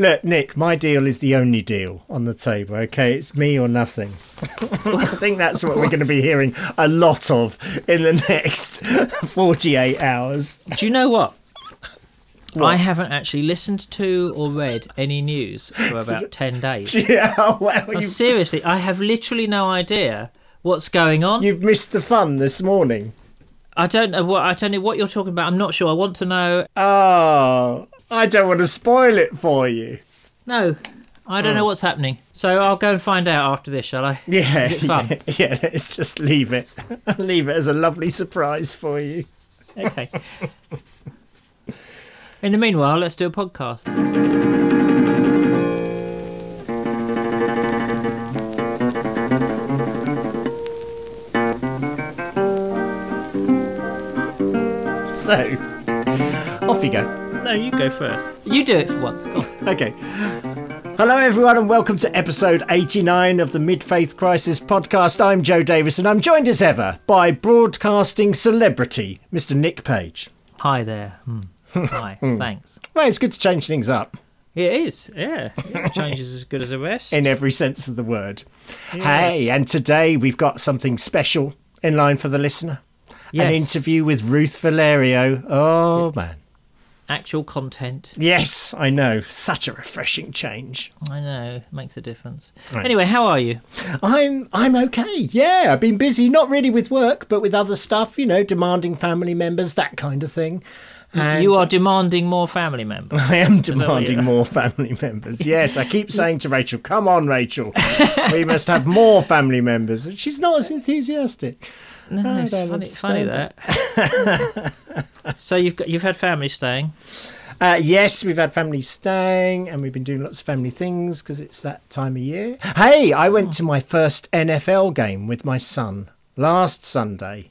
Look, Nick, my deal is the only deal on the table, okay? It's me or nothing. I think that's what we're going to be hearing a lot of in the next 48 hours. Do you know what? I haven't actually listened to or read any news for about 10 days. Yeah, well, you, seriously, I have literally no idea what's going on. you've missed the fun this morning. I don't know what I don't know what you're talking about. I'm not sure. I want to know. Oh, I don't want to spoil it for you. No, I don't know hmm. what's happening. So I'll go and find out after this, shall I? Yeah, Is it fun? yeah, yeah, let's just leave it. leave it as a lovely surprise for you. Okay. In the meanwhile, let's do a podcast. So, off you go. No, you go first. You do it for once. Go on. Okay. Hello, everyone, and welcome to episode 89 of the Mid Faith Crisis podcast. I'm Joe Davis, and I'm joined as ever by broadcasting celebrity, Mr. Nick Page. Hi there. Hmm. Hi. Thanks. Well, it's good to change things up It is. Yeah. yeah. Change is as good as a rest. in every sense of the word. Hey, and today we've got something special in line for the listener an interview with Ruth Valerio. Oh, man. Actual content. Yes, I know. Such a refreshing change. I know. Makes a difference. Right. Anyway, how are you? I'm I'm okay. Yeah, I've been busy, not really with work, but with other stuff, you know, demanding family members, that kind of thing. And you are demanding more family members. I am demanding more family members. Yes, I keep saying to Rachel, "Come on, Rachel, we must have more family members." And she's not as enthusiastic. No, I it's don't funny, funny that. so you've got you've had family staying. Uh, yes, we've had family staying, and we've been doing lots of family things because it's that time of year. Hey, I went to my first NFL game with my son last Sunday.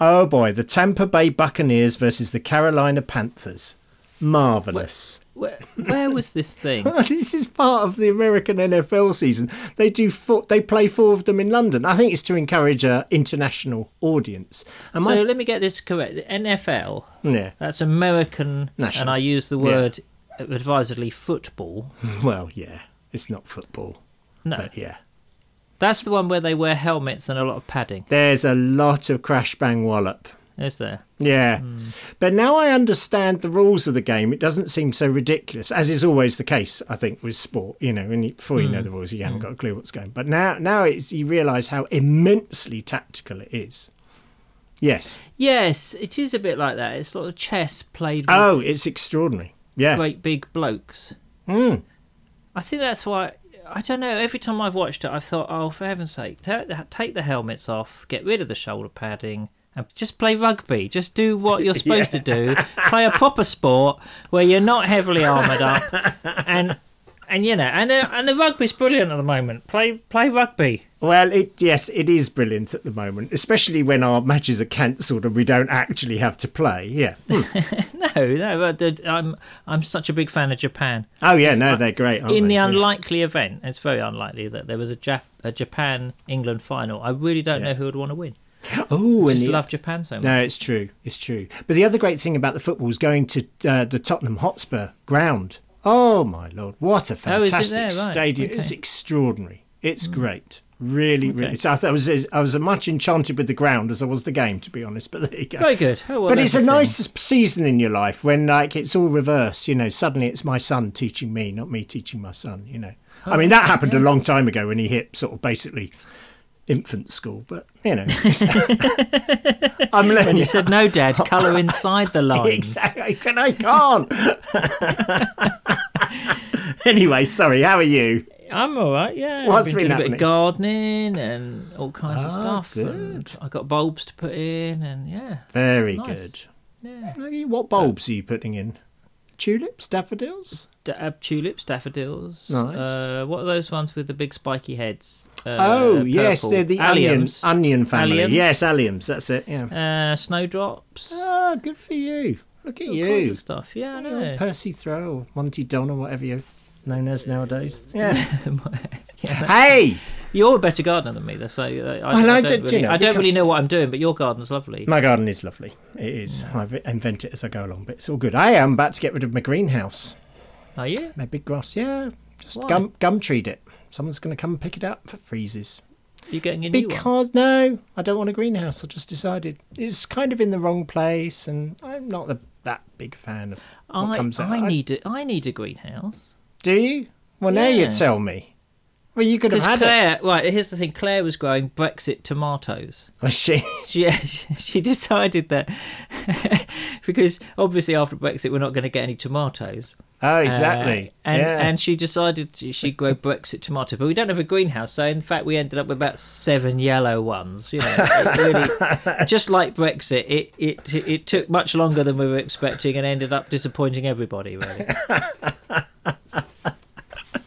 Oh boy, the Tampa Bay Buccaneers versus the Carolina Panthers. Marvelous. Where, where was this thing? this is part of the American NFL season. They do four, they play four of them in London. I think it's to encourage a international audience. And so my, let me get this correct. The NFL. yeah, That's American, National and I use the yeah. word advisedly football. well, yeah, it's not football, No, but yeah. that's the one where they wear helmets and a lot of padding. There's a lot of crash bang wallop. Is there? Yeah. Hmm. But now I understand the rules of the game. It doesn't seem so ridiculous, as is always the case, I think, with sport. You know, you, before you know hmm. the rules, you haven't hmm. got a clue what's going. But now, now it's you realise how immensely tactical it is. Yes. Yes, it is a bit like that. It's sort of chess played with Oh, it's extraordinary. Yeah. great big blokes. Mm. I think that's why. I don't know. Every time I've watched it, I've thought, oh, for heaven's sake, take the helmets off, get rid of the shoulder padding, and Uh, just play rugby. Just do what you're supposed to do. Play a proper sport where you're not heavily armoured up, and and you know, and the and the rugby's brilliant at the moment. Play play rugby. Well, it, yes, it is brilliant at the moment, especially when our matches are cancelled and we don't actually have to play. Yeah. Hmm. No, no, uh, I'm I'm such a big fan of Japan. Oh, yeah, no, they're great. In they? the Yeah. unlikely event, it's very unlikely that there was a, Jap- a Japan England final. I really don't Yeah. know who would want to win. Oh, I and just the, love Japan so much. No, it's true. It's true. But the other great thing about the football is going to uh, the Tottenham Hotspur ground. Oh my lord, what a Oh, it fantastic there? Right, stadium! It's extraordinary. It's great. Really, Okay. really. So I, was I was as much enchanted with the ground as I was the game, to be honest. But there you go. Very good. Oh, well, but it's a thing. nice season in your life when like it's all reverse. You know, suddenly it's my son teaching me, not me teaching my son. You know, I mean that happened a long time ago when he hit sort of basically infant school. But you know, I'm learning. When you said no, Dad, colour inside the lines. Exactly. And I can't. anyway, sorry. How are you? I'm all right. Yeah, What's I've been, been doing a bit of gardening and all kinds of Ah, stuff. good. And I got bulbs to put in, and yeah, Very Nice. good. yeah. What bulbs are you putting in? Tulips, daffodils? Da- uh, tulips, daffodils. Nice. Uh, what are those ones with the big spiky heads? Uh, oh, yes, they're the onion, alliums. onion family. Allium. Yes, alliums. That's it. Yeah. Uh, snowdrops. Ah, good for you. Look at all you. of stuff. Yeah, I know. Percy Thrower or Monty Don or whatever you're known as nowadays. Yeah. Yeah. hey, You're a better gardener than me, though. So uh, I, I I don't, did- you really, know, I don't really know what I'm doing, but your garden's lovely. my garden is lovely. It is. I invent it as I go along, but it's all good. I am about to get rid of my greenhouse. Are you? My big grass, yeah. Just Why? gum gum treed it. Someone's going to come and pick it up if it freezes. You getting a new one? Because no, I don't want a greenhouse. I just decided it's kind of in the wrong place, and I'm not the, that big fan of what I, comes out. I need a, I need a greenhouse. Do you? Well, now you tell me. Well, you could have had it. Claire, right, here's the thing. Claire was growing Brexit tomatoes. Was she? She, she decided that because obviously after Brexit we're not going to get any tomatoes. Oh, exactly. Uh, and yeah. and she decided she- she'd grow Brexit tomatoes, but we don't have a greenhouse, so in fact we ended up with about seven yellow ones. You know, really, just like Brexit, it, it it took much longer than we were expecting and ended up disappointing everybody. Really,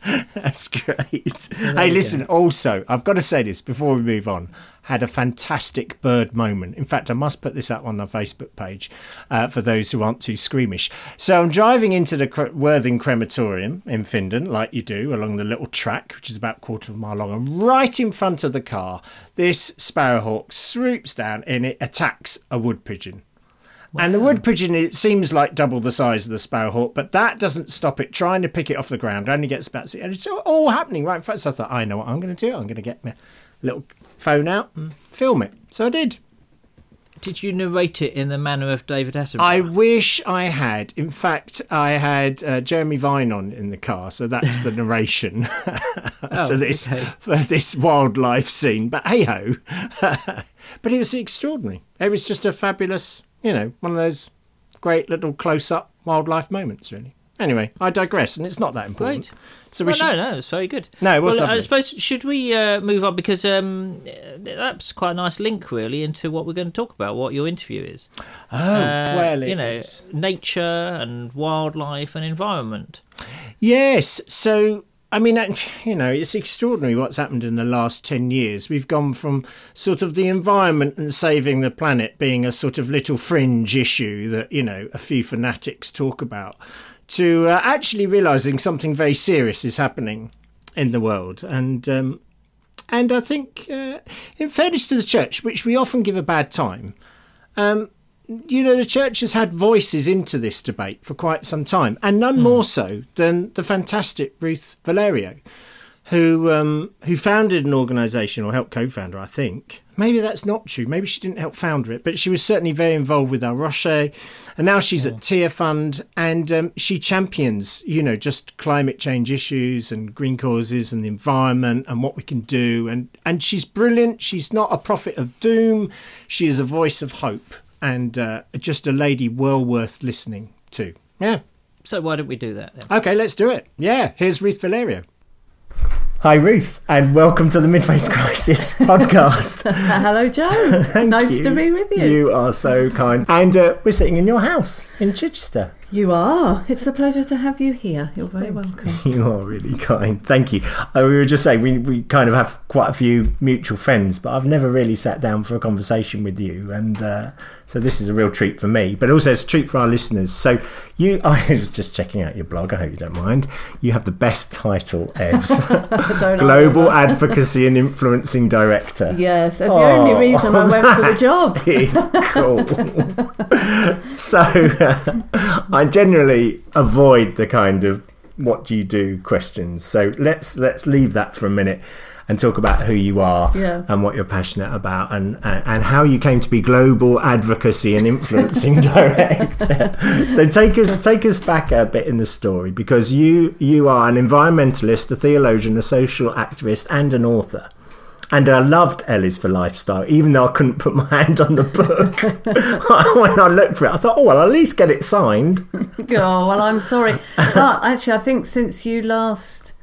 That's great. hey, listen, go. also, I've got to say this before we move on. Had a fantastic bird moment. In fact, I must put this up on our Facebook page uh, for those who aren't too squeamish. So I'm driving into the Worthing Crematorium in Findon, like you do, along the little track, which is about a quarter of a mile long. And right in front of the car, this sparrowhawk swoops down and it attacks a wood pigeon. And the wood pigeon, it seems like double the size of the sparrowhawk, but that doesn't stop it trying to pick it off the ground. Only gets about six, and it's all- all happening right in front. So I thought, I know what I'm going to do. I'm going to get my little phone out and film it. So I did. did you narrate it in the manner of David Attenborough? I wish I had. In fact, I had uh, Jeremy Vine on in the car, so that's the narration to Oh, this okay. for this wildlife scene. But hey ho, but it was extraordinary. It was just a fabulous, you know, one of those great little close-up wildlife moments. Really. Anyway, I digress, and it's not that important. Great. So we well, should. no, no, it's very good. No, it was well, I suppose should we uh, move on because um, that's quite a nice link, really, into what we're going to talk about, what your interview is. Oh, Uh, well, you know, is. nature and wildlife and environment. Yes. So, I mean, you know, it's extraordinary what's happened in the last 10 years. We've gone from sort of the environment and saving the planet being a sort of little fringe issue that, you know, a few fanatics talk about to uh, actually realizing something very serious is happening in the world. And, um, and I think, uh, in fairness to the church, which we often give a bad time, um, you know, the church has had voices into this debate for quite some time, and none more so than the fantastic Ruth Valerio, who um, who founded an organisation or helped co-founder, I think. Maybe that's not true. Maybe she didn't help founder it, but she was certainly very involved with A Rocha, and now she's at Tearfund, and um, she champions, you know, just climate change issues and green causes and the environment and what we can do, and and she's brilliant. She's not a prophet of doom. She is a voice of hope and uh, just a lady well worth listening to. Yeah. So why don't we do that then? Okay, let's do it. Yeah, here's Ruth Valerio. Hi, Ruth, and welcome to the Midfaith Crisis podcast. Hello, Joe. Thank nice you. to be with you. You are so kind. And uh, we're sitting in your house in Chichester. You are. It's a pleasure to have you here. You're very welcome. You are really kind. Thank you. Uh, we were just saying, we, we kind of have quite a few mutual friends, but I've never really sat down for a conversation with you. And uh, so this is a real treat for me, but also it's a treat for our listeners. So you, I was just checking out your blog. I hope you don't mind. You have the best title, Evs Global Advocacy and Influencing Director. Yes, that's the only Oh, reason I went for the job. It's cool. so uh, I generally avoid the kind of what do you do questions. So let's let's leave that for a minute and talk about who you are Yeah. and what you're passionate about and, and and how you came to be global advocacy and influencing director. so take us take us back a bit in the story because you you are an environmentalist, a theologian, a social activist and an author. And I loved L is for Lifestyle, even though I couldn't put my hand on the book. when I looked for it, I thought, oh, well, at least get it signed. Oh, well, I'm sorry. But actually, I think since you last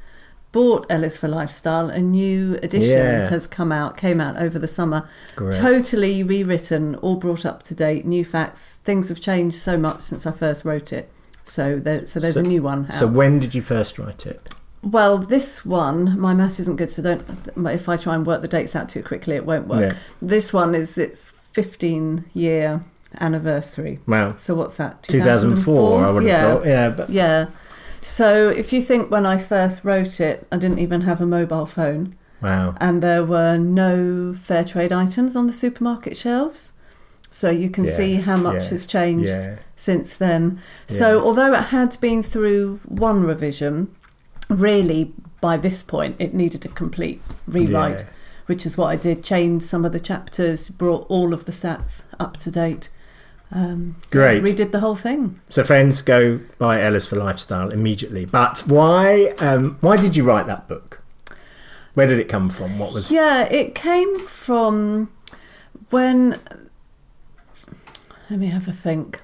bought L is for Lifestyle, a new edition Yeah. has come out, came out over the summer. Correct. Totally rewritten, all brought up to date, new facts. Things have changed so much since I first wrote it. So, there, so there's So- a new one out. So when did you first write it? Well, this one, my maths isn't good, so don't. If I try and work the dates out too quickly, it won't work. This one is its 15 year anniversary. Wow. So what's that? 2004, I would have yeah. thought. Yeah, but Yeah. So if you think when I first wrote it, I didn't even have a mobile phone, wow. and there were no fair trade items on the supermarket shelves. So you can Yeah, see how much yeah, has changed Yeah. since then. So although it had been through one revision, really by this point it needed a complete rewrite, Yeah. which is what I did. Changed some of the chapters, brought all of the stats up to date. Um, Great. Redid the whole thing. So friends, go buy L is for Lifestyle immediately. But why? Um, why did you write that book? Where did it come from? What was? Yeah, it came from when. Let me have a think.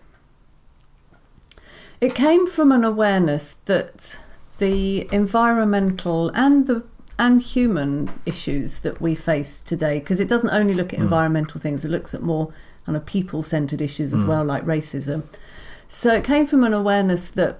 It came from an awareness that the environmental and the and human issues that we face today, because it doesn't only look at hmm. environmental things, it looks at more kind of people-centered issues as hmm. well, like racism. So it came from an awareness that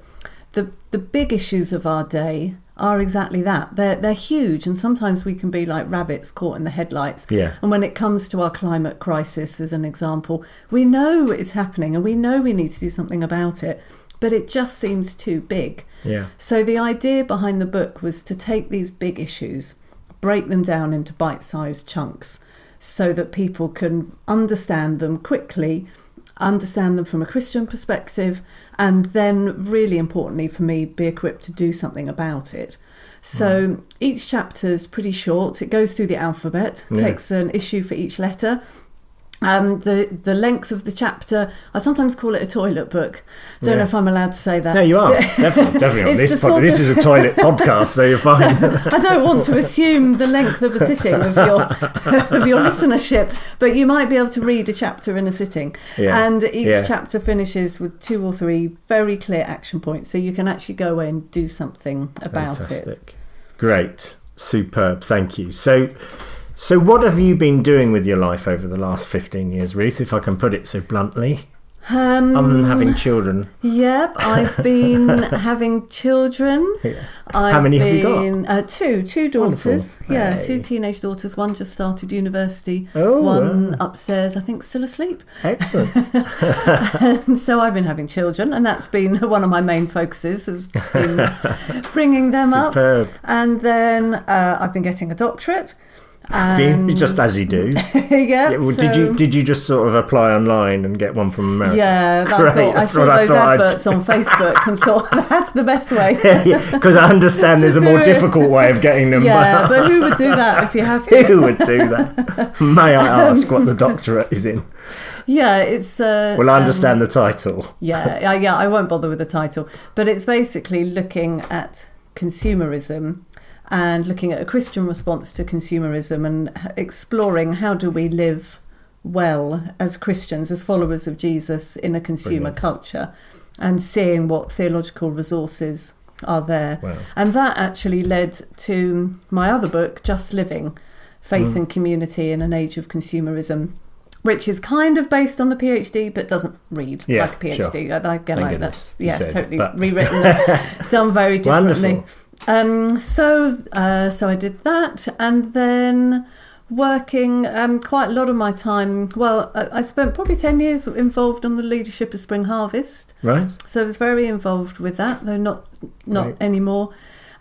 the the big issues of our day are exactly that. They're they're huge, and sometimes we can be like rabbits caught in the headlights. Yeah. And when it comes to our climate crisis, as an example, we know it's happening, and we know we need to do something about it, but it just seems too big. Yeah. So the idea behind the book was to take these big issues, break them down into bite-sized chunks, so that people can understand them quickly, understand them from a Christian perspective, and then, really importantly for me, be equipped to do something about it. So each chapter is pretty short. It goes through the alphabet, Yeah. takes an issue for each letter. Um, the the length of the chapter, I sometimes call it a toilet book. Don't Yeah. know if I'm allowed to say that. No, you are definitely definitely on this. the pod- sort this is a toilet podcast, so you're fine. I don't want to assume the length of a sitting of your of your listenership, but you might be able to read a chapter in a sitting. Yeah. And each Yeah. chapter finishes with two or three very clear action points, so you can actually go away and do something about it. Fantastic. Great. Superb. Thank you. So, so what have you been doing with your life over the last 15 years, Ruth, if I can put it so bluntly, Um, other than having children? Yep, I've been having children. Yeah. I've How many have you got? Uh, two, two Wonderful. daughters. Yeah, Hey. two teenage daughters. One just started university. Oh, one wow. upstairs, I think, still asleep. Excellent. And so I've been having children, and that's been one of my main focuses. Has been bringing them up, and then uh, I've been getting a doctorate. And, Just as you do. yeah, Yeah, well, did you did you just sort of apply online and get one from America? Yeah, I, Great, thought, I saw what I those I'd- adverts on Facebook and thought that's the best way. Because I understand there's a more it. difficult way of getting them. Yeah, but who would do that if you have to? Who would do that? May I ask what the doctorate is in? Yeah, it's. Uh, Well, I um, understand the title. yeah, yeah, yeah, I won't bother with the title, but it's basically looking at consumerism and looking at a Christian response to consumerism and exploring how do we live well as Christians, as followers of Jesus in a consumer Brilliant. culture, and seeing what theological resources are there. Wow. And that actually led to my other book, Just Living Faith Mm. and Community in an Age of Consumerism, which is kind of based on the PhD but doesn't read Yeah, like a PhD. I, I get Thank like that's yeah, totally but- rewritten, done very differently. Wonderful. Um, so uh, so I did that, and then working um, quite a lot of my time. Well, I, I spent probably ten years involved on the leadership of Spring Harvest. Right? So I was very involved with that, though not not Right. anymore.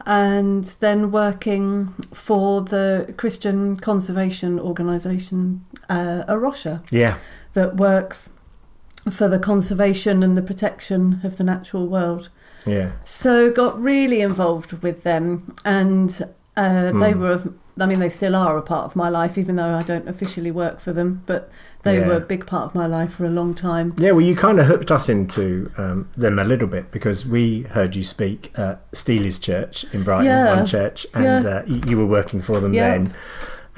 And then working for the Christian conservation organisation uh, A Rocha Yeah. that works for the conservation and the protection of the natural world. Yeah. So got really involved with them, and uh, they Hmm. were. I mean, they still are a part of my life, even though I don't officially work for them. But they Yeah. were a big part of my life for a long time. Yeah, well, you kind of hooked us into um, them a little bit because we heard you speak at Steely's Church in Brighton, Yeah. one church, and Yeah. uh, you were working for them then.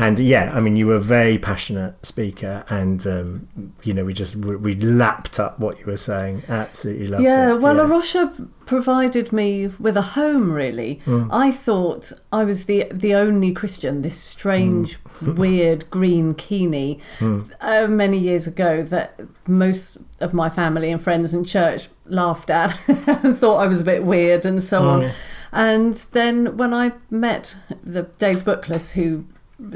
And yeah, I mean, you were a very passionate speaker, and um, you know, we just we we lapped up what you were saying. Absolutely loved yeah, it. well, yeah. A Rocha provided me with a home. Really, Mm. I thought I was the the only Christian. This strange, weird green keenie. Mm. Uh, many years ago, that most of my family and friends and church laughed at and thought I was a bit weird and so on. Mm. And then when I met the Dave Bookless, who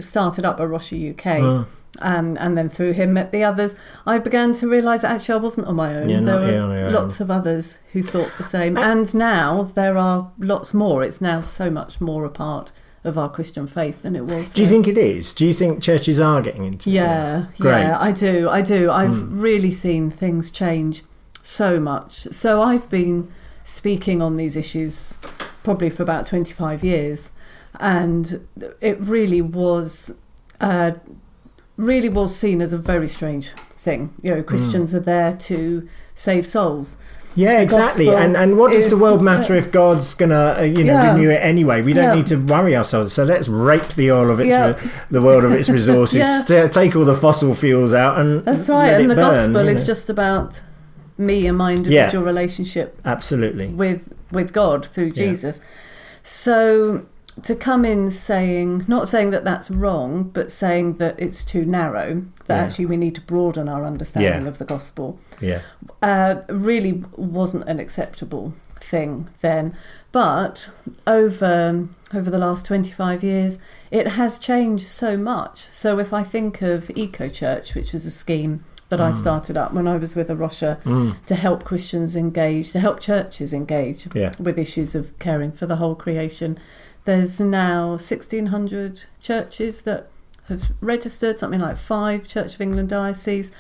started up a Arosha UK, Mm. um, and then through him met the others, I began to realise that actually I wasn't on my own. You're there were here on own. lots of others who thought the same, and now there are lots more. It's now so much more a part of our Christian faith than it was. Do you think it is? Do you think churches are getting into it? Yeah, Great. yeah, I do. I do. I've Mm. really seen things change so much. So I've been speaking on these issues probably for about 25 years and it really was uh, really was seen as a very strange thing. You know, Christians are there to save souls. Yeah, exactly. And and what does the world matter if God's gonna uh, you know Yeah. renew it anyway? We don't Yeah. need to worry ourselves. So let's rape the oil of its Yeah. the world of its resources. St- take all the fossil fuels out and That's right. and the burn, gospel is know. just about me and my individual relationship absolutely with with God through. Jesus. So to come in saying not saying that that's wrong, but saying that it's too narrow, that Yeah. actually we need to broaden our understanding Yeah. of the gospel, yeah uh, really wasn't an acceptable thing then. But over over the last 25 years, it has changed so much. So if I think of Eco Church, which was a scheme that I Mm. started up when I was with a mm, to help Christians engage, to help churches engage yeah with issues of caring for the whole creation. There's now 1,600 churches that have registered, something like five Church of England dioceses.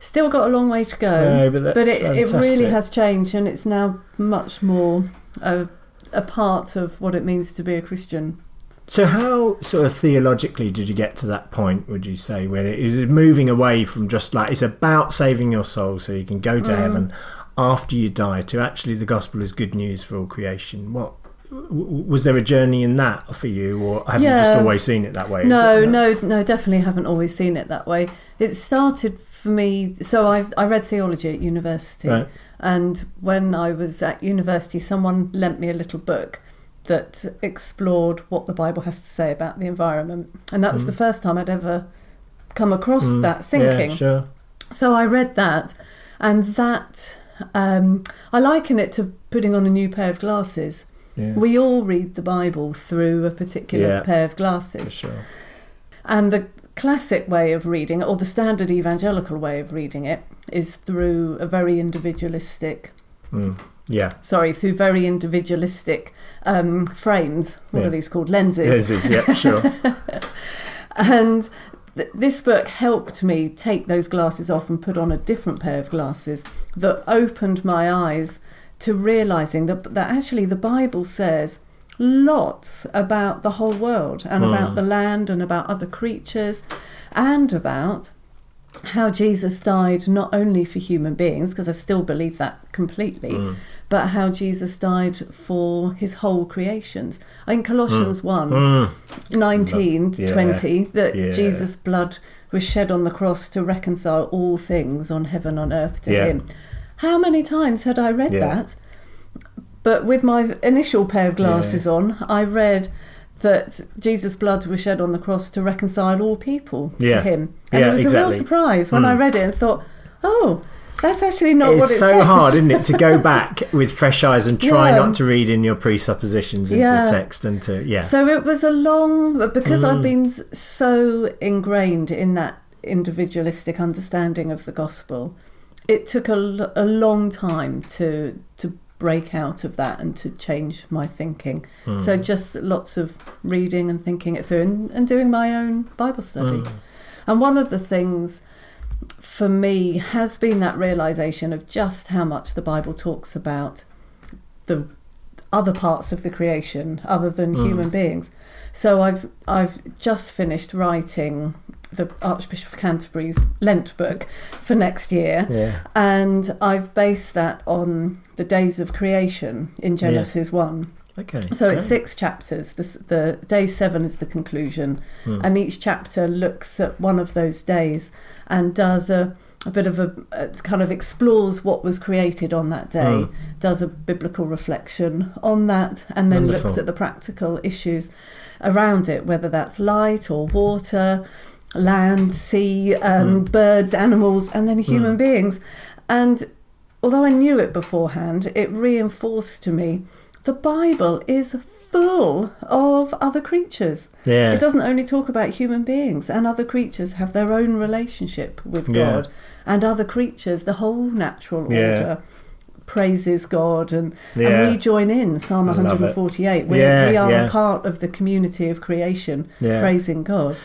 Still got a long way to go, No, but but it, it really has changed and it's now much more a, a part of what it means to be a Christian. So how sort of theologically did you get to that point? Would you say where it is moving away from just like it's about saving your soul so you can go to Mm. heaven after you die to actually the gospel is good news for all creation? What was there a journey in that for you, or have you just always seen it that way? No, no, no, definitely haven't always seen it that way. It started for me. So I I read theology at university, Right. and when I was at university, someone lent me a little book that explored what the Bible has to say about the environment, and that was Mm. the first time I'd ever come across Mm, that thinking. Yeah, sure. So I read that, and that um, I liken it to putting on a new pair of glasses. Yeah, We all read the Bible through a particular Yeah. pair of for glasses. sure. And the classic way of reading or the standard evangelical way of reading it, is through a very individualistic, Mm. Yeah, sorry, through very individualistic um, frames. What Yeah. are these called? Lenses. Yes, yeah, sure. And th- this book helped me take those glasses off and put on a different pair of glasses that opened my eyes to realizing that, that actually the Bible says lots about the whole world and Hmm. about the land and about other creatures and about how Jesus died not only for human beings, because I still believe that completely, Mm. but how Jesus died for his whole creations. In Colossians 1, Mm. 19, Yeah. 20, that Yeah. Jesus' blood was shed on the cross to reconcile all things on heaven on earth to Yeah. him. How many times had I read Yeah. that? But with my initial pair of glasses on, I read that Jesus' blood was shed on the cross to reconcile all people Yeah. to him. And Yeah, it was a real surprise when I Mm. read it and thought, oh, that's actually not what It's so says. hard, isn't it, to go back with fresh eyes and try Yeah. not to read in your presuppositions into Yeah. the text and to yeah. So it was a long, but because I've Mm. been so ingrained in that individualistic understanding of the gospel, it took a, a long time to to break out of that and to change my thinking. Mm. So just lots of reading and thinking it through and, and doing my own Bible study. Mm. And one of the things for me has been that realization of just how much the Bible talks about the other parts of the creation other than Mm. human beings. So I've I've just finished writing the Archbishop of Canterbury's Lent book for next year Yeah. and I've based that on the days of creation in Genesis 1. Okay. So great. it's six chapters. The, the day seven is the conclusion, Mm. and each chapter looks at one of those days and does a, a bit of a it kind of explores what was created on that day, Mm. does a biblical reflection on that, and then looks at the practical issues around it, whether that's light or water, land, sea, um, Mm. birds, animals, and then human Mm. beings. And although I knew it beforehand, it reinforced to me the Bible is full of other creatures. yeah. It doesn't only talk about human beings, and other creatures have their own relationship with Yeah. God, and other creatures, the whole natural Yeah. order, praises God, and, and we join in Psalm I love it. 148. We, Yeah, we are a part of the community of creation, praising God.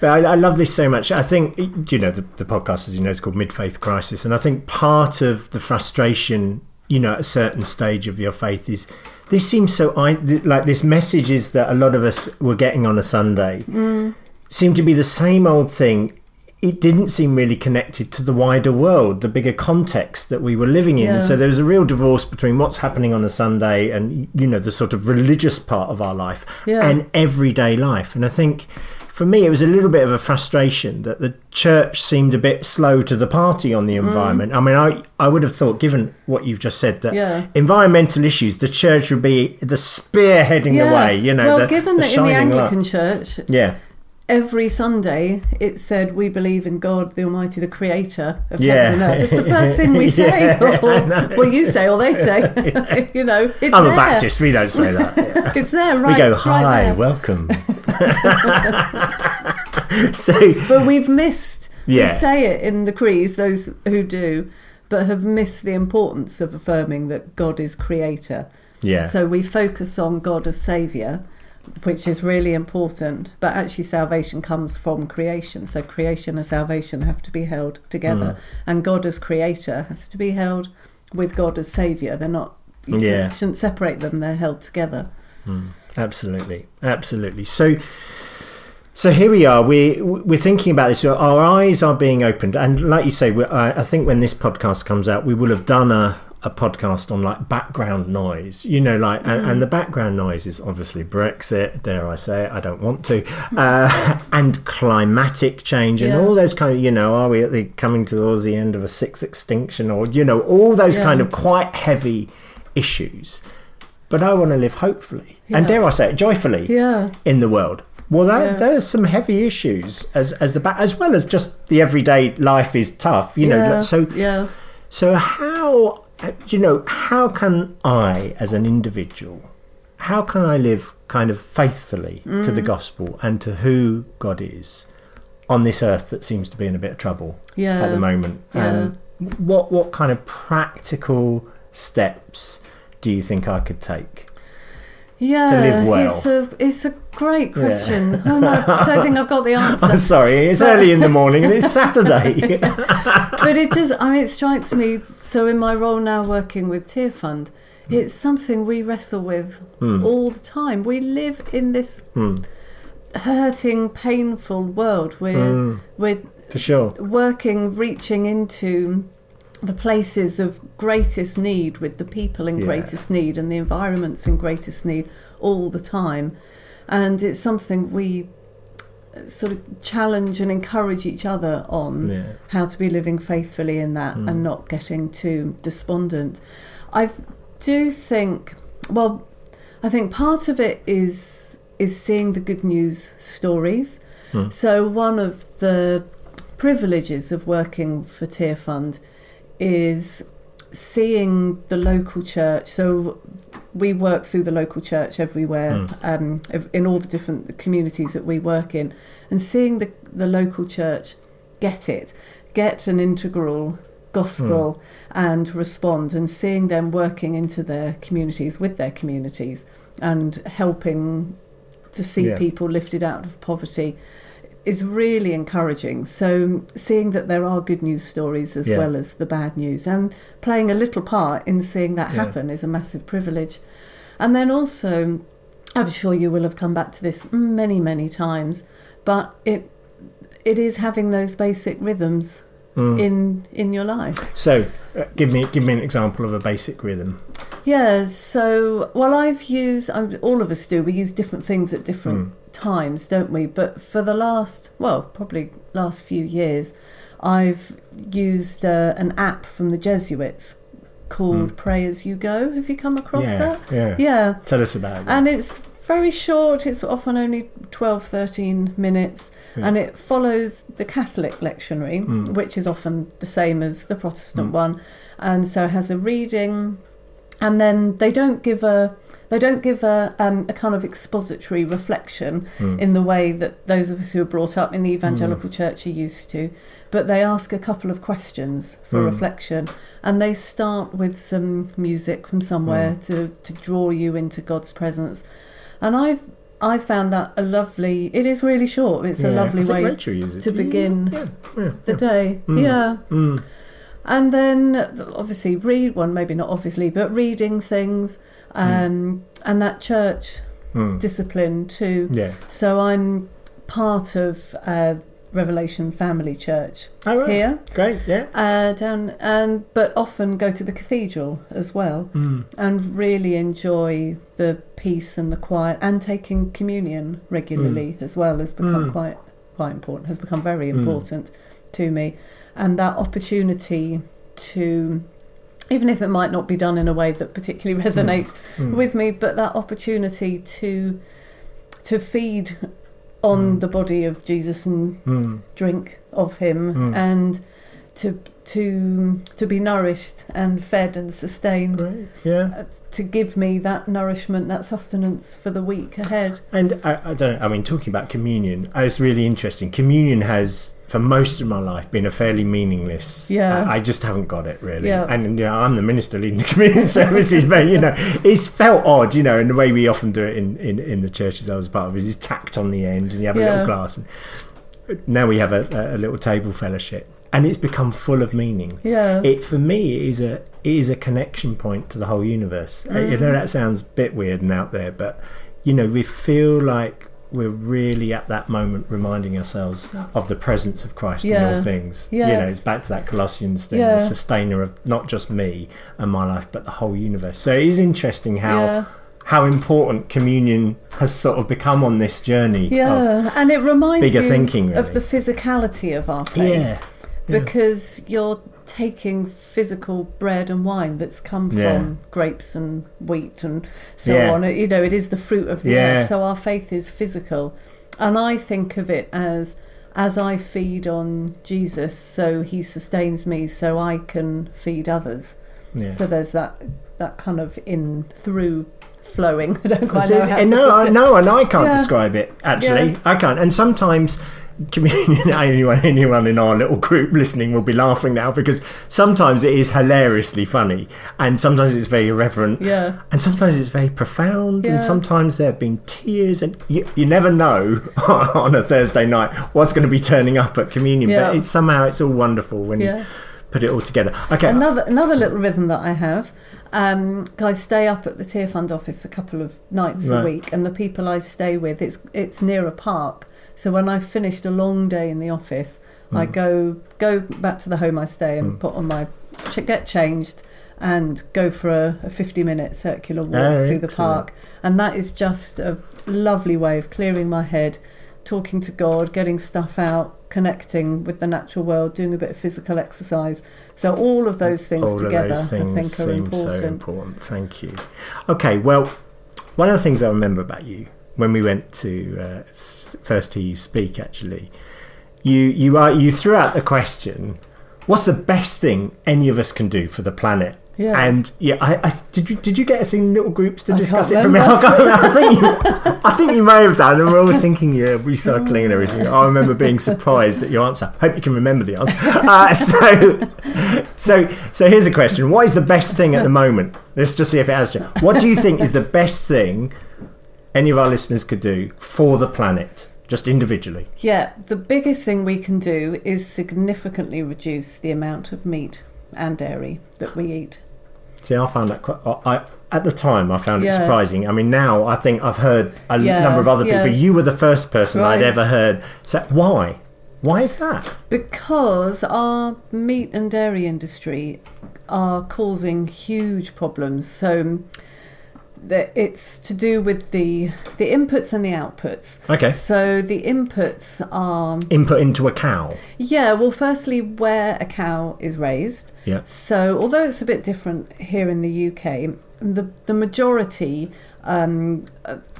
But I, I love this so much. I think, you know, the, the podcast, as you know, is called Mid Faith Crisis. And I think part of the frustration, you know, at a certain stage of your faith is this seems so, I, like, this messages that a lot of us were getting on a Sunday mm. seem to be the same old thing. It didn't seem really connected to the wider world, the bigger context that we were living in. Yeah. So there was a real divorce between what's happening on a Sunday and, you know, the sort of religious part of our life Yeah. and everyday life. And I think for me, it was a little bit of a frustration that the church seemed a bit slow to the party on the Mm. environment. I mean, I, I would have thought, given what you've just said, that Yeah. environmental issues, the church would be the spearheading the way, you know, well, the, given the that in the shining light. Anglican Church, Yeah. Every Sunday it said we believe in God, the Almighty, the Creator of Yeah. heaven and earth. It's the first thing we say, Yeah, or well, you say, or they say. you know, it's I'm there. a Baptist, we don't say that. It's there, right? we go, hi, there." welcome. so, But we've missed. We Yeah. say it in the creeds, those who do, but have missed the importance of affirming that God is Creator. yeah. So we focus on God as Saviour, which is really important. But actually, salvation comes from creation. So creation and salvation have to be held together. Mm. And God as Creator has to be held with God as Saviour. They're not, you Yeah. shouldn't separate them, they're held together. Absolutely, absolutely. So, so here we are. We we're thinking about this. Our eyes are being opened, and like you say, I think when this podcast comes out, we will have done a a podcast on like background noise. You know, like and, and the background noise is obviously Brexit. Dare I say it? I don't want to. Uh, and climatic change and Yeah. all those kind of you know, are we at the coming towards the end of a sixth extinction or you know all those Yeah. kind of quite heavy issues. But I want to live hopefully, and dare I say it, joyfully Yeah. in the world. Well, that, Yeah. there's some heavy issues as as the as well as just the everyday life is tough. You know, yeah. so yeah. so how you know how can I as an individual how can I live kind of faithfully to Mm. the gospel and to who God is on this earth that seems to be in a bit of trouble Yeah. at the moment? And what what kind of practical steps do you think I could take? Yeah, live well? it's a it's a great question. Oh, no, I don't think I've got the answer. I'm sorry, it's early in the morning and it's Saturday. but it just I mean it strikes me so in my role now working with Tearfund it's something we wrestle with Hmm. all the time we live in this Hmm. hurting painful world we're Hmm. we're For sure. working reaching into the places of greatest need with the people in Yeah. greatest need and the environments in greatest need all the time and it's something we sort of challenge and encourage each other on Yeah. how to be living faithfully in that Mm. and not getting too despondent. I do think, well, I think part of it is is seeing the good news stories. Mm. So one of the privileges of working for Tearfund is seeing the local church. So we work through the local church everywhere, Mm. um, in all the different communities that we work in, and seeing the the local church get it, get an integral gospel and respond, and seeing them working into their communities with their communities and helping to see Yeah. people lifted out of poverty is really encouraging. So seeing that there are good news stories as Yeah. well as the bad news and playing a little part in seeing that Yeah. happen is a massive privilege. And then also I'm sure you will have come back to this many many times, but it it is having those basic rhythms Mm. in in your life. So, uh, give me give me an example of a basic rhythm. Yeah, so well, I've used. um, All of us do. We use different things at different Mm. Times, don't we? But for the last, well, probably last few years, I've used uh, an app from the Jesuits called Mm. Pray as You Go. Have you come across yeah, that? yeah, Yeah, Tell us about it. and it's very short. It's often only 12, 13 minutes, Yeah. and it follows the Catholic lectionary, Mm. which is often the same as the Protestant Mm. one, and so it has a reading and then they don't give a they don't give a, um, a kind of expository reflection Mm. in the way that those of us who are brought up in the evangelical church are used to, but they ask a couple of questions for Mm. reflection, and they start with some music from somewhere Mm. to, to draw you into God's presence, and I've I found that a lovely. It is really short. It's a lovely way to begin Yeah, yeah, the day. Mm. Yeah. Mm. And then obviously read one, maybe not obviously, but reading things um, and that church Mm. discipline too. Yeah. So I'm part of uh, Revelation Family Church Oh, right. here Great. Yeah. uh, down, and but often go to the cathedral as well Mm. and really enjoy the peace and the quiet and taking communion regularly as well has become Mm. quite quite important has become very Mm. important to me and that opportunity to even if it might not be done in a way that particularly resonates Mm. with me but that opportunity to to feed on Mm. the body of Jesus and Mm. drink of him Mm. and to to to be nourished and fed and sustained Great. Yeah. to give me that nourishment, that sustenance for the week ahead. And I, I don't. I mean, talking about communion, uh, it's really interesting. Communion has, for most of my life, been a fairly meaningless. Yeah. I, I just haven't got it really. Yeah. And you know, I'm the minister leading the communion services, but you know, it's felt odd. You know, and the way we often do it in in, in the churches I was part of is it's tacked on the end, and you have a Yeah. little glass. And now we have a, a little table fellowship, and it's become full of meaning. Yeah. It for me it is a it is a connection point to the whole universe. Uh, You Mm. know that sounds a bit weird and out there, but you know we feel like we're really at that moment reminding ourselves of the presence of Christ in all things. Yeah. You know, it's back to that Colossians thing, Yeah. the sustainer of not just me and my life, but the whole universe. So it is interesting how yeah. how important communion has sort of become on this journey. Yeah. And it reminds bigger you thinking, of the physicality of our faith. yeah. Because you're taking physical bread and wine that's come from grapes and wheat and so Yeah. on. You know, it is the fruit of the Yeah. earth. So our faith is physical. And I think of it as as I feed on Jesus, so he sustains me so I can feed others. yeah. So there's that that kind of in through flowing. I don't quite know how no, put I, it. no, and I can't Yeah. describe it. Actually, Yeah. I can't. And sometimes communion. Anyone, anyone in our little group listening will be laughing now because sometimes it is hilariously funny, and sometimes it's very irreverent, Yeah. and sometimes it's very profound, Yeah. and sometimes there have been tears, and you, you never know on a Thursday night what's going to be turning up at communion. Yeah. But it's somehow it's all wonderful when Yeah. you put it all together. Okay, Another another little rhythm that I have. Um, I stay up at the Tearfund office a couple of nights Right. a week, and the people I stay with, it's it's near a park. So when I've finished a long day in the office, I Mm. go go back to the home I stay and Mm. put on my get changed and go for a, a 50 minute circular walk Oh, through the excellent. park and that is just a lovely way of clearing my head talking to god getting stuff out connecting with the natural world doing a bit of physical exercise so all of those things all together those things i think are seem important so important. Thank you. Okay, well, one of the things I remember about you when we went to uh, first hear you speak, actually, you you are you threw out the question, "What's the best thing any of us can do for the planet?" yeah And yeah, I, I did you did you get us in little groups to I discuss it? From remember. I, think you, I think you may have done. And we're always thinking, yeah, recycling and everything. I remember being surprised at your answer. Hope you can remember the answer. Uh, so, so, so here's a question: What is the best thing at the moment? Let's just see if it has changed. What do you think is the best thing any of our listeners could do for the planet, just individually? yeah the biggest thing we can do is significantly reduce the amount of meat and dairy that we eat See, I found that quite. I, at the time, I found it Yeah. surprising. I mean, now I think I've heard a Yeah, number of other yeah. people. You were the first person I'd ever heard. So why? Why is that? Because our meat and dairy industry are causing huge problems. So that it's to do with the the inputs and the outputs. Okay. So the inputs are Input into a cow. yeah, well firstly where a cow is raised. Yeah. So although it's a bit different here in the UK, the the majority um,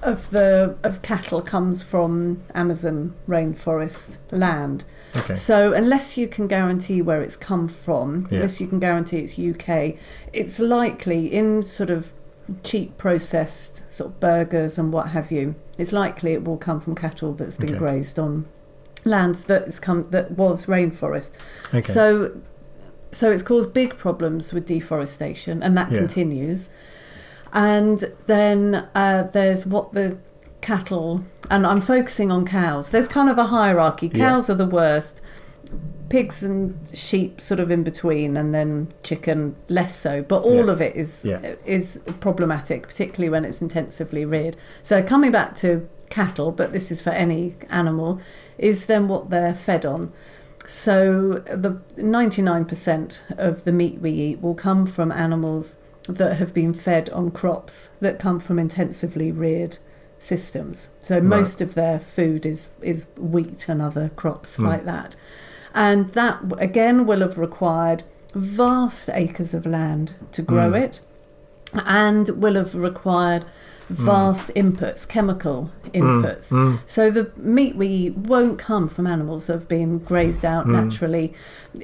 of the of cattle comes from Amazon rainforest land. Okay. So unless you can guarantee where it's come from, Yeah. unless you can guarantee it's UK, it's likely in sort of cheap processed sort of burgers and what have you. It's likely it will come from cattle that's been Okay. grazed on lands that's come that was rainforest. Okay. So so it's caused big problems with deforestation and that Yeah. continues. And then uh, there's what the cattle and I'm focusing on cows. There's kind of a hierarchy. Yeah. Cows are the worst. Pigs and sheep sort of in between and then chicken less so. But all Yeah. of it is Yeah. is problematic, particularly when it's intensively reared. So coming back to cattle, but this is for any animal, is then what they're fed on. So the 99% of the meat we eat will come from animals that have been fed on crops that come from intensively reared systems. So Right. most of their food is is wheat and other crops Hmm. like that. And that again will have required vast acres of land to grow Mm. it and will have required vast inputs, chemical inputs. Mm, So the meat we eat won't come from animals that have been grazed out Mm. naturally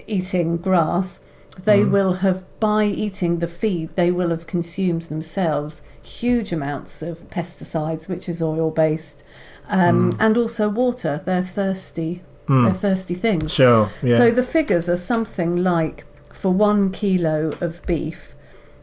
eating grass. They Mm. will have, by eating the feed, they will have consumed themselves huge amounts of pesticides, which is oil based, um, Mm. and also water. They're thirsty. Mm. They're thirsty things. Sure. Yeah. So the figures are something like for one kilo of beef,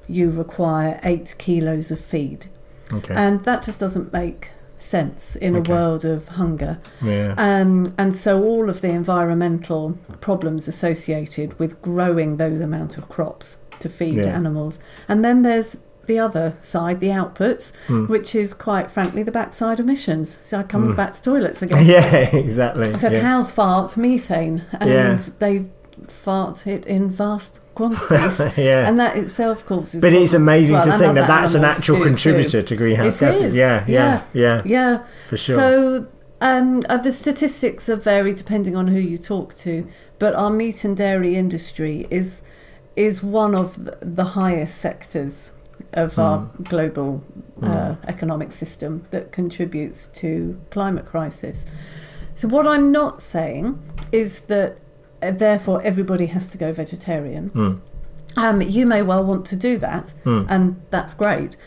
you require eight kilos of feed. okay. And that just doesn't make sense in Okay. a world of hunger. yeah. Um, and so all of the environmental problems associated with growing those amount of crops to feed Yeah. animals. And then there's the other side, the outputs, Mm. which is quite frankly the backside emissions. So I come Mm. back to toilets again. yeah. Exactly. So yeah. cows fart methane and Yeah. they fart it in vast quantities. yeah. And that itself causes. But it's amazing well, to think that that's an actual contributor too. to greenhouse gases. is, Yeah, yeah, yeah, Yeah, for sure. So um, uh, the statistics are vary depending on who you talk to, but our meat and dairy industry is is one of the, the highest sectors of our Mm. global uh, Mm. economic system that contributes to climate crisis. So what I'm not saying is that uh, therefore everybody has to go vegetarian. Mm, Um, you may well want to do that, mm, and that's great.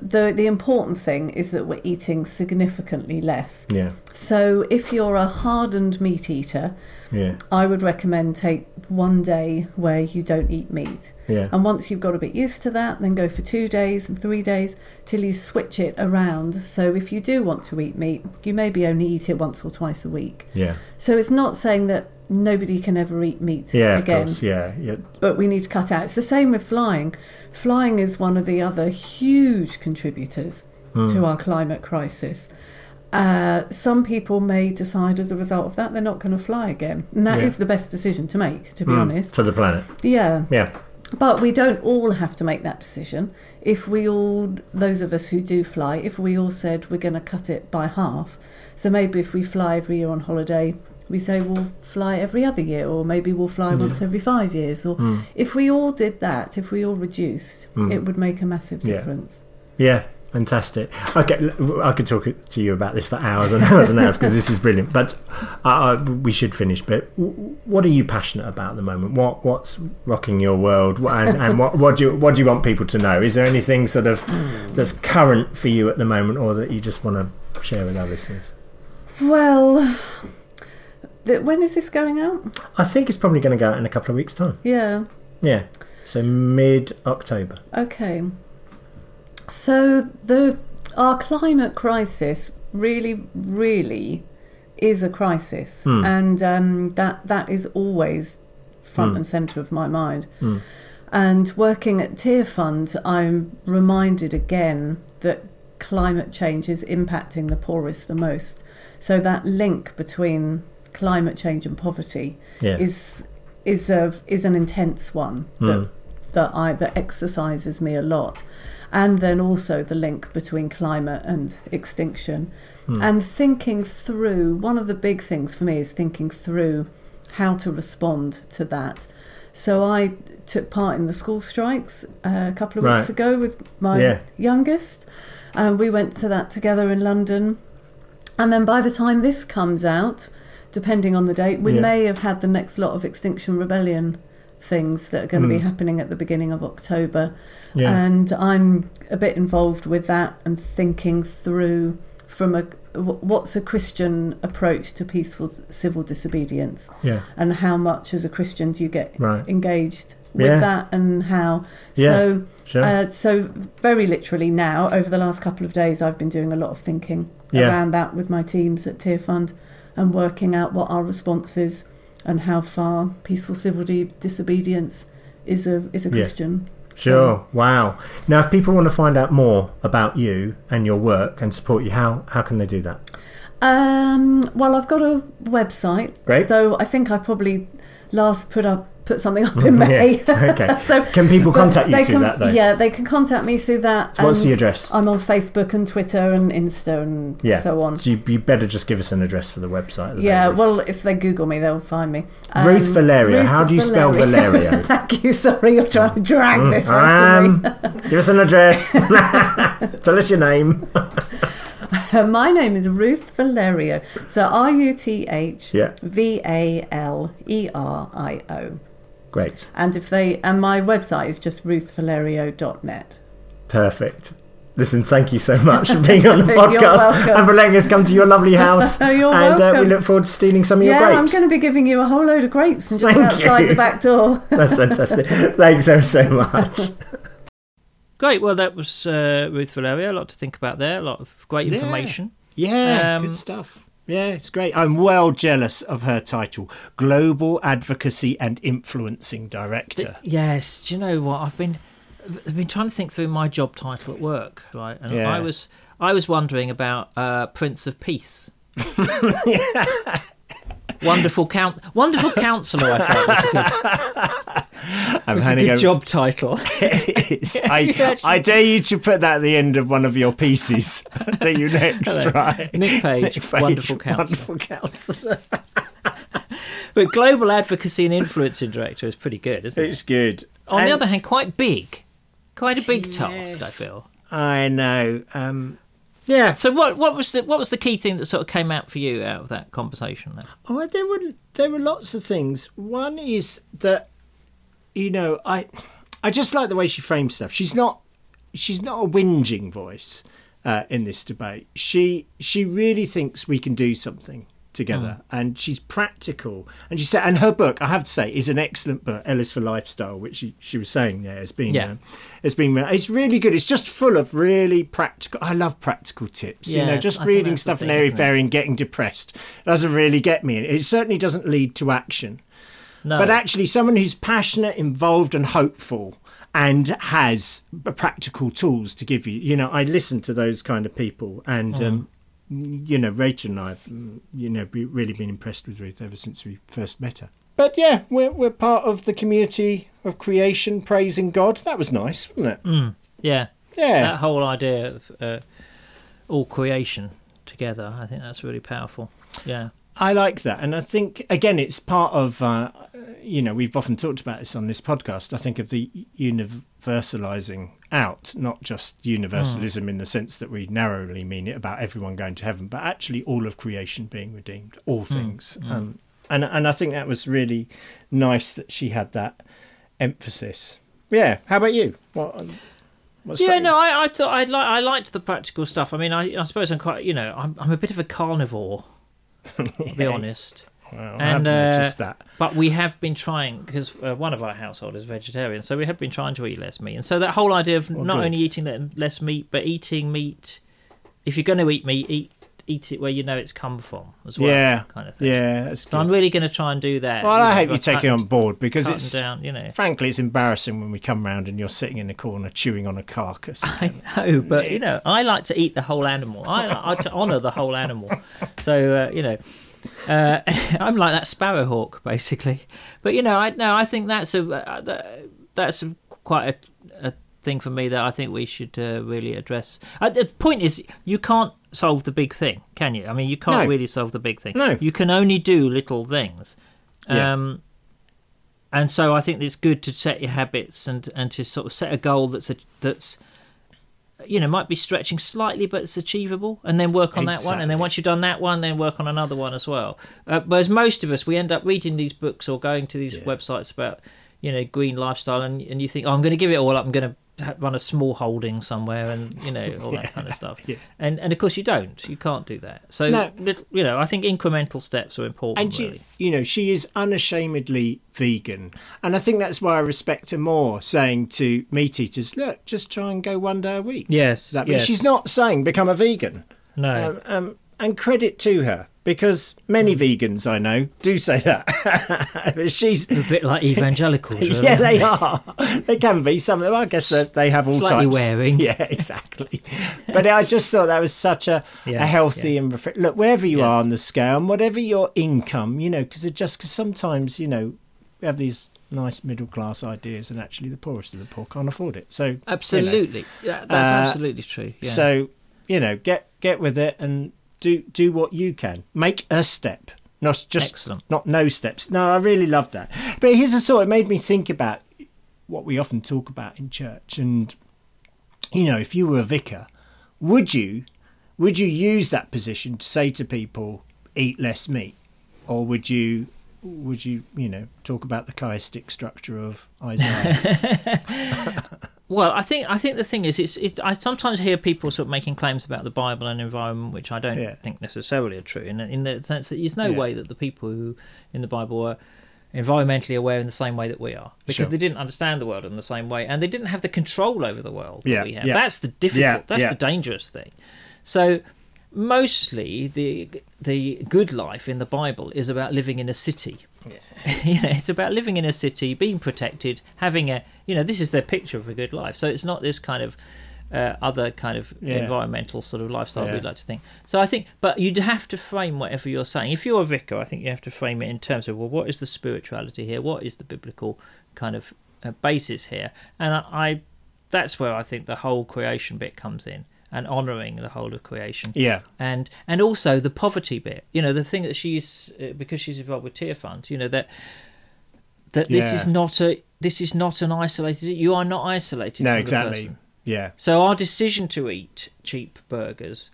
The the important thing is that we're eating significantly less. yeah, So if you're a hardened meat eater, yeah, I would recommend take one day where you don't eat meat. yeah. And once you've got a bit used to that, then go for two days and three days till you switch it around. So if you do want to eat meat, you maybe only eat it once or twice a week. Yeah, So it's not saying that nobody can ever eat meat yeah, of again course, yeah, yeah, but we need to cut out. It's the same with flying. Flying is one of the other huge contributors Mm. to our climate crisis. Uh, some people may decide as a result of that they're not going to fly again. And that is Yeah. the best decision to make, to be Mm, honest. for the planet. Yeah. Yeah, But we don't all have to make that decision. If we all, those of us who do fly, if we all said we're going to cut it by half, so maybe if we fly every year on holiday, we say we'll fly every other year, or maybe we'll fly Yeah. once every five years, or mm, if we all did that, if we all reduced, Mm. it would make a massive Yeah. difference. yeah. Fantastic. Okay, I could talk to you about this for hours and hours and hours because this is brilliant. But uh, uh, we should finish. But what are you passionate about at the moment? What what's rocking your world? And, and what what do you what do you want people to know? Is there anything sort of that's current for you at the moment, or that you just want to share with our listeners? Well, th- when is this going out? I think it's probably going to go out in a couple of weeks' time. Yeah, Yeah, so mid October. okay. So the our climate crisis really, really is a crisis, Hmm. and um, that that is always front Hmm. and centre of my mind. Mm. And working at Tearfund, I'm reminded again that climate change is impacting the poorest the most. So that link between climate change and poverty Yeah. is is a is an intense one that Mm. that I that exercises me a lot. And then also the link between climate and extinction. Mm. And thinking through one of the big things for me is thinking through how to respond to that. So I took part in the school strikes uh, a couple of weeks ago with my Yeah. youngest, and we went to that together in London. And then by the time this comes out, depending on the date, we Yeah. may have had the next lot of Extinction Rebellion things that are going to be happening at the beginning of October. Hmm. Yeah. And I'm a bit involved with that and thinking through from a what's a Christian approach to peaceful civil disobedience Yeah. and how much as a Christian do you get Right. engaged with Yeah. that and how Yeah. so Sure. uh, so very literally now over the last couple of days I've been doing a lot of thinking Yeah. around that with my teams at Tearfund and working out what our response is and how far peaceful civil di- disobedience is a is a Yeah. Christian. Sure. Wow. Now, if people want to find out more about you and your work and support you, how how can they do that? Um, well, I've got a website, Great. though I think I probably last put up put something up in May. Yeah. Okay. so Can people contact you through can, that though? Yeah, they can contact me through that. So what's the address? I'm on Facebook and Twitter and Insta and Yeah. so on. So you, you better just give us an address for the website. Yeah, well, if they Google me, they'll find me. Um, Ruth Valerio. Ruth How do you spell Valeria? Thank you. Sorry, you're trying to drag this of me. Um, give us an address. Tell us your name. My name is Ruth Valerio. So R U T H. V A L E R I O. Great. And if they and my website is just ruthvalerio.net. Perfect. Listen, thank you so much for being on the podcast and for letting us come to your lovely house. You're and uh, we look forward to stealing some of Yeah, your grapes. I'm going to be giving you a whole load of grapes and just Thank outside you. the back door. That's fantastic. Thanks so, so much. Great. Well, that was uh, Ruth Valeria. A lot to think about there. A lot of great information. Yeah, Um, good stuff. Yeah, it's great. I'm well jealous of her title Global Advocacy and Influencing Director. Yes. Do you know what? I've been I've been trying to think through my job title at work, right? And Yeah. I was I was wondering about uh, Prince of Peace. Wonderful count, wonderful counsellor. I felt was a good, I'm was a good over- job title. It's- I, I dare you to put that at the end of one of your pieces that you next Hello. write. Nick Page, Nick Page, wonderful counsellor. Wonderful counsellor. But global advocacy and influencing director is pretty good, isn't it? It's good. On the other hand, quite big, quite a big task. I feel. I know. Um, yeah. So what what was the what was the key thing that sort of came out for you out of that conversation then? Oh, there were there were lots of things. One is that you know I I just like the way she frames stuff. She's not she's not a whinging voice uh, in this debate. She she really thinks we can do something together, and she's practical. And she said, and her book I have to say is an excellent book, L is for Lifestyle, which she, she was saying there has been Yeah. um, it's been it's really good. It's just full of really practical. I love practical tips. you know, just I reading stuff in airy fairy and getting depressed doesn't really get me. It certainly doesn't lead to action. No, But actually, someone who's passionate, involved, and hopeful, and has practical tools to give you. You know, I listen to those kind of people, and Mm. um, you know, Rachel and I, have, mm, you know, be, really been impressed with Ruth ever since we first met her. But yeah, we're we're part of the community of creation, praising God. That was nice, wasn't it? yeah, Yeah. that whole idea of uh, all creation together, I think that's really powerful. Yeah, I like that, and I think again, it's part of uh, you know we've often talked about this on this podcast. I think of the universalizing out, not just universalism in the sense that we narrowly mean it about everyone going to heaven, but actually all of creation being redeemed, all things. Um, and and I think that was really nice that she had that emphasis. Yeah. How about you? What? um, What's yeah. No, I, I thought I like I liked the practical stuff. I mean, I, I suppose I'm quite you know I'm I'm a bit of a carnivore, to be honest. Well, and, uh, that. But we have been trying because uh, one of our household is vegetarian, so we have been trying to eat less meat. And so that whole idea of Well, not good. only eating less meat, but eating meat. If you're going to eat meat, eat eat it where you know it's come from as well. Yeah. kind of thing. Yeah. So I'm really going to try and do that. Well, you I hope you take it on board because it's down. You know, frankly, it's embarrassing when we come round and you're sitting in the corner chewing on a carcass. I know, but you know, I like to eat the whole animal. I I like to honour the whole animal. So uh, you know, uh, I'm like that sparrowhawk basically. But you know, I no, I think that's a uh, that's a, quite a, a thing for me that I think we should uh, really address. Uh, the point is, you can't solve the big thing, can you? I mean, you can't No. really solve the big thing. No. you can only do little things. Yeah. Um, and so I think it's good to set your habits and and to sort of set a goal that's a, that's you know might be stretching slightly, but it's achievable, and then work on that one, and then once you've done that one, then work on another one as well. Uh, whereas most of us, we end up reading these books or going to these Yeah. websites about you know green lifestyle, and and you think, oh, I'm going to give it all up. I'm going to run a small holding somewhere, and you know all that kind of stuff. Yeah. And and of course you don't. You can't do that. So No. you know, I think incremental steps are important. and she, really. you know, she is unashamedly vegan, and I think that's why I respect her more. Saying to meat eaters, "Look, just try and go one day a week." Yes, that yes. she's not saying become a vegan. no. Um, um, and credit to her because many vegans I know do say that. She's a bit like evangelicals. really. yeah, they are. They can be. Some of them, I guess, they- they have all Slightly types. wearing. Yeah, exactly. but I just thought that was such a, Yeah, a healthy yeah. and look wherever you Yeah. are on the scale and whatever your income, you know, because just because sometimes you know we have these nice middle class ideas and actually the poorest of the poor can't afford it. So you know, Absolutely. Yeah, that's Uh, absolutely true. Yeah. so you know, get get with it and do do what you can. Make a step, not just Excellent. not no steps. No, I really love that. But here's a thought. It made me think about what we often talk about in church. And you know, if you were a vicar, would you would you use that position to say to people, eat less meat, or would you? Would you, you know, talk about the chiastic structure of Isaiah? Well, I think I think the thing is, it's, it's I sometimes hear people sort of making claims about the Bible and environment, which I don't Yeah. think necessarily are true. In, in the sense that there's no Yeah. way that the people who in the Bible were environmentally aware in the same way that we are, because Sure. they didn't understand the world in the same way, and they didn't have the control over the world that we have. yeah. That's the difficult. Yeah, that's yeah. the dangerous thing. So. Mostly, the the good life in the Bible is about living in a city. you know, it's about living in a city, being protected, having a you know, this is their picture of a good life. So it's not this kind of uh, other kind of Yeah. environmental sort of lifestyle Yeah. we'd like to think. So I think, but you'd have to frame whatever you're saying. If you're a vicar, I think you have to frame it in terms of well, what is the spirituality here? What is the biblical kind of uh, basis here? And I, I, that's where I think the whole creation bit comes in. And honouring the whole of creation, yeah, and and also the poverty bit. You know, the thing that she's uh, because she's involved with Tearfund. You know that that this Yeah. is not a this is not an isolated. You are not isolated. no, exactly. Yeah, So our decision to eat cheap burgers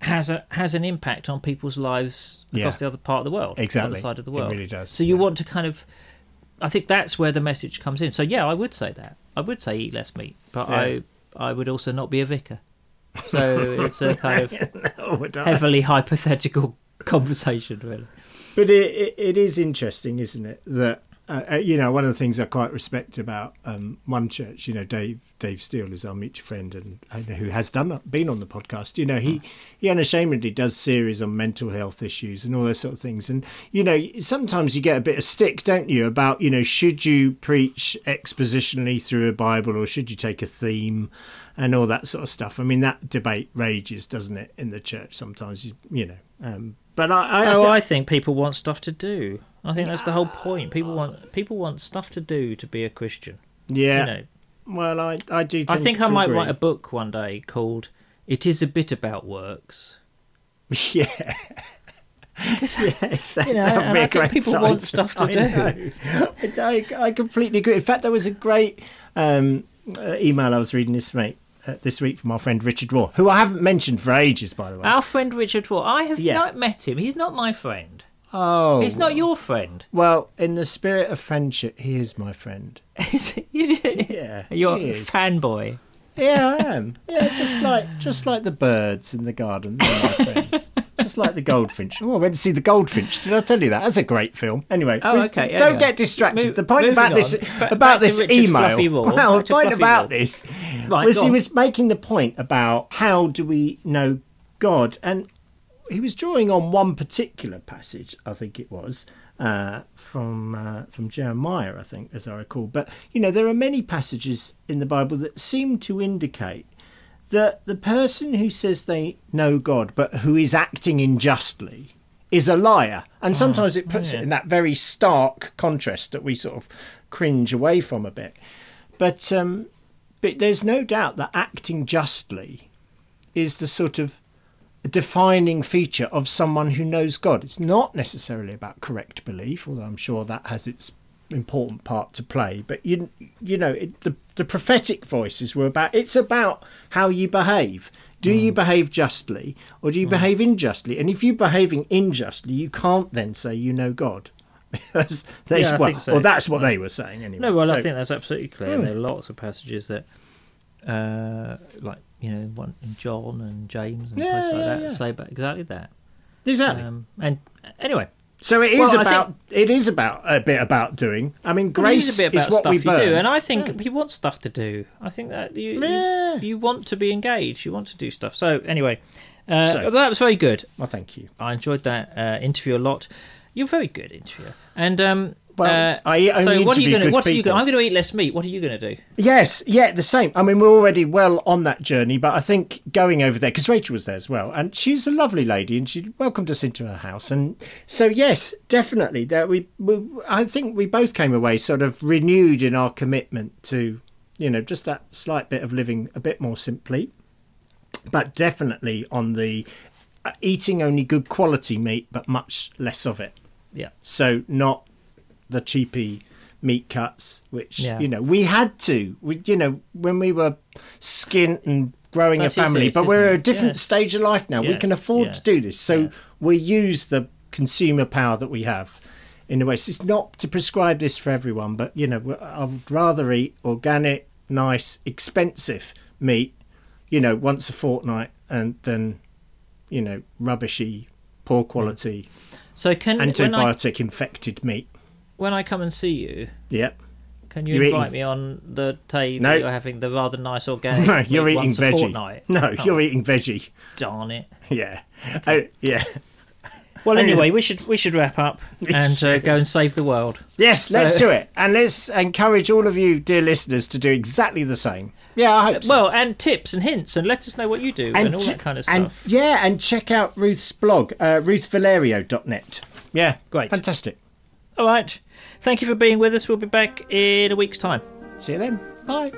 has a has an impact on people's lives across Yeah. the other part of the world, the exactly. other side of the It world. really does. So you yeah. want to kind of, I think that's where the message comes in. So yeah, I would say that. I would say eat less meat, but Yeah. I I would also not be a vicar. So it's a kind of No, heavily hypothetical conversation, really. But it, it, it is interesting, isn't it? That uh, uh, you know, one of the things I quite respect about um, one church, you know, Dave Dave Steele is our mutual friend and, and who has done been on the podcast. You know, he he unashamedly does series on mental health issues and all those sort of things. And you know, sometimes you get a bit of stick, don't you, about you know, should you preach expositionally through a Bible or should you take a theme and all that sort of stuff. I mean, that debate rages, doesn't it, in the church sometimes? You, you know, um, but I, I, Oh, I think people want stuff to do. I think that's the whole point. People want people want stuff to do to be a Christian. yeah. You know, Well, I I do. I think I might agree. write a book one day called "It Is a Bit About Works." Yeah. yeah, exactly. You know, That'd and be a I think people title. want stuff to I do. know. I, I completely agree. In fact, there was a great um, uh, email I was reading this week, uh, this week from our friend Richard Rohr, who I haven't mentioned for ages, by the way. Our friend Richard Rohr. I have Yeah. not met him. He's not my friend. oh, He's not your friend. Well, in the spirit of friendship, he is my friend. Is he? Yeah, You're a fanboy. Yeah, I am. Yeah, just like just like the birds in the garden. They're my friends. Just like the goldfinch. Oh, I went to see the goldfinch. Did I tell you that? That's a great film. Anyway, Oh, we- okay, Don't anyway. get distracted. Move- the point moving about this on. Ba- back about this Richard email. Fluffy Rohr. Well, the point about Rohr. this Right, was he on. was making the point about how do we know God, and he was drawing on one particular passage. I think it was. Uh, from uh, from Jeremiah, I think, as I recall. But you know, there are many passages in the Bible that seem to indicate that the person who says they know God but who is acting unjustly is a liar. And sometimes it puts yeah. it in that very stark contrast that we sort of cringe away from a bit. But um, but there's no doubt that acting justly is the sort of defining feature of someone who knows God. It's not necessarily about correct belief, although I'm sure that has its important part to play. But you you know, it, the the prophetic voices were about it's about how you behave. Do Mm. you behave justly or do you behave unjustly? And if you're behaving unjustly, you can't then say you know God. Because they, Yeah, well, so. Or that's what they were saying anyway. No, well, I think that's absolutely clear. Hmm. There are lots of passages that, uh, like you know, one in John and James and Yeah, places like yeah, that say about exactly that. exactly. Um, and anyway, so it is well, about it is about a bit about doing. I mean, grace is a bit about what stuff we you do, and I think you want stuff to do. I think that you Yeah. you, you want to be engaged. You want to do stuff. So anyway, uh, So- that was very good. well, thank you. I enjoyed that uh, interview a lot. You're very good interviewer. And um, Well, uh, I only so what are you going to? What are you? people. Gonna, I'm going to eat less meat. What are you going to do? Yes, yeah, the same. I mean, we're already well on that journey, but I think going over there because Rachel was there as well, and she's a lovely lady, and she welcomed us into her house, and so yes, definitely that we, we, I think we both came away sort of renewed in our commitment to, you know, just that slight bit of living a bit more simply, but definitely on the uh, eating only good quality meat, but much less of it. Yeah. So not the cheapy meat cuts, which Yeah. you know we had to. We, you know, when we were skint and growing a family, it, but we're at a different Yes. stage of life now. we can afford yes, to do this, so we use the consumer power that we have. In a way, so it's not to prescribe this for everyone, but you know, I'd rather eat organic, nice, expensive meat, you know, once a fortnight, and then you know, rubbishy, poor quality, So can when I, antibiotic infected meat. When I come and see you, Yep. can you You're invite eating- me on the day No. that you're having the rather nice organic? No, you're eating veggie. No, Oh, you're eating veggie. Darn it. Yeah. Oh, yeah. Well, anyway, we should we should wrap up and uh, go and save the world. Yes, let's So- do it. And let's encourage all of you, dear listeners, to do exactly the same. Yeah, I hope so. Well, and tips and hints, and let us know what you do and, all ch- that kind of and stuff. yeah, and check out Ruth's blog, uh, ruthvalerio.net. Yeah, Great. Fantastic. All right. Thank you for being with us. We'll be back in a week's time. See you then. Bye.